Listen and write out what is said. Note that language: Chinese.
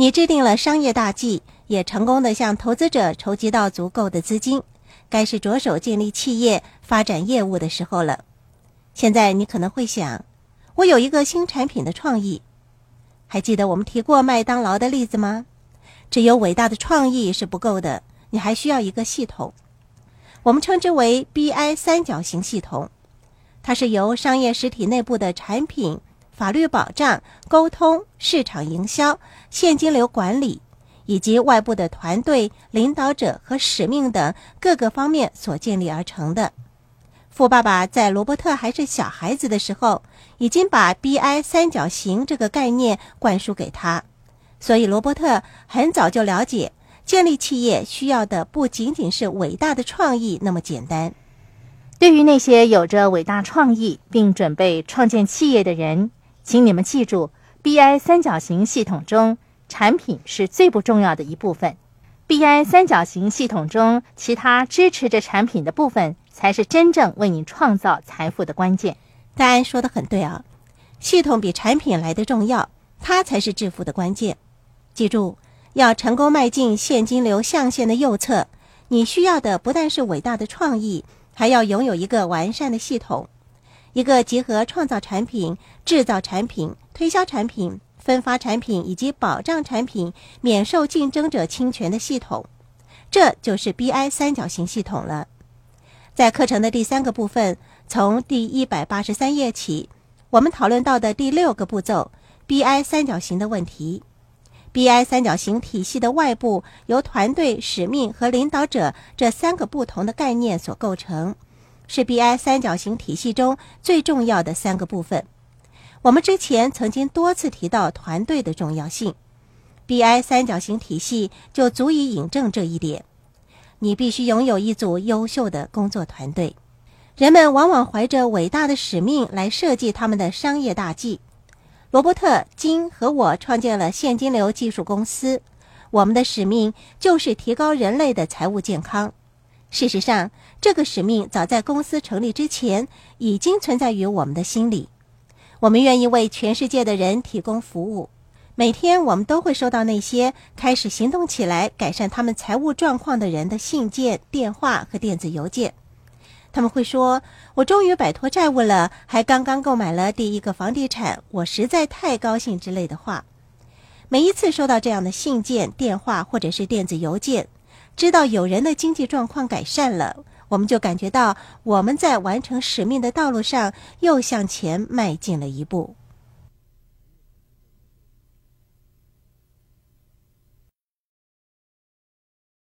你制定了商业大计，也成功的向投资者筹集到足够的资金，该是着手建立企业、发展业务的时候了。现在你可能会想，我有一个新产品的创意，还记得我们提过麦当劳的例子吗？只有伟大的创意是不够的，你还需要一个系统，我们称之为 BI 三角形系统，它是由商业实体内部的产品、法律保障、沟通、市场营销、现金流管理，以及外部的团队、领导者和使命等各个方面所建立而成的。富爸爸在罗伯特还是小孩子的时候，已经把 BI 三角形这个概念灌输给他。所以，罗伯特很早就了解，建立企业需要的不仅仅是伟大的创意那么简单。对于那些有着伟大创意并准备创建企业的人，请你们记住，BI 三角形系统中，产品是最不重要的一部分。BI 三角形系统中，其他支持着产品的部分，才是真正为你创造财富的关键。戴安说的很对啊，系统比产品来的重要，它才是致富的关键。记住，要成功迈进现金流象限的右侧，你需要的不但是伟大的创意，还要拥有一个完善的系统，一个集合创造产品、制造产品、推销产品、分发产品以及保障产品免受竞争者侵权的系统。这就是 BI 三角形系统了。在课程的第三个部分，从第一百八十三页起，我们讨论到的第六个步骤 ——BI 三角形的问题。BI 三角形体系的外部由团队、使命和领导者这三个不同的概念所构成，是 BI 三角形体系中最重要的三个部分。我们之前曾经多次提到团队的重要性，BI 三角形体系就足以引证这一点。你必须拥有一组优秀的工作团队，人们往往怀着伟大的使命来设计他们的商业大计。罗伯特金和我创建了现金流技术公司，我们的使命就是提高人类的财务健康。事实上，这个使命早在公司成立之前已经存在于我们的心里。我们愿意为全世界的人提供服务。每天，我们都会收到那些开始行动起来、改善他们财务状况的人的信件、电话和电子邮件。他们会说：“我终于摆脱债务了，还刚刚购买了第一个房地产，我实在太高兴。”之类的话。每一次收到这样的信件、电话或者是电子邮件，知道有人的经济状况改善了，我们就感觉到我们在完成使命的道路上又向前迈进了一步。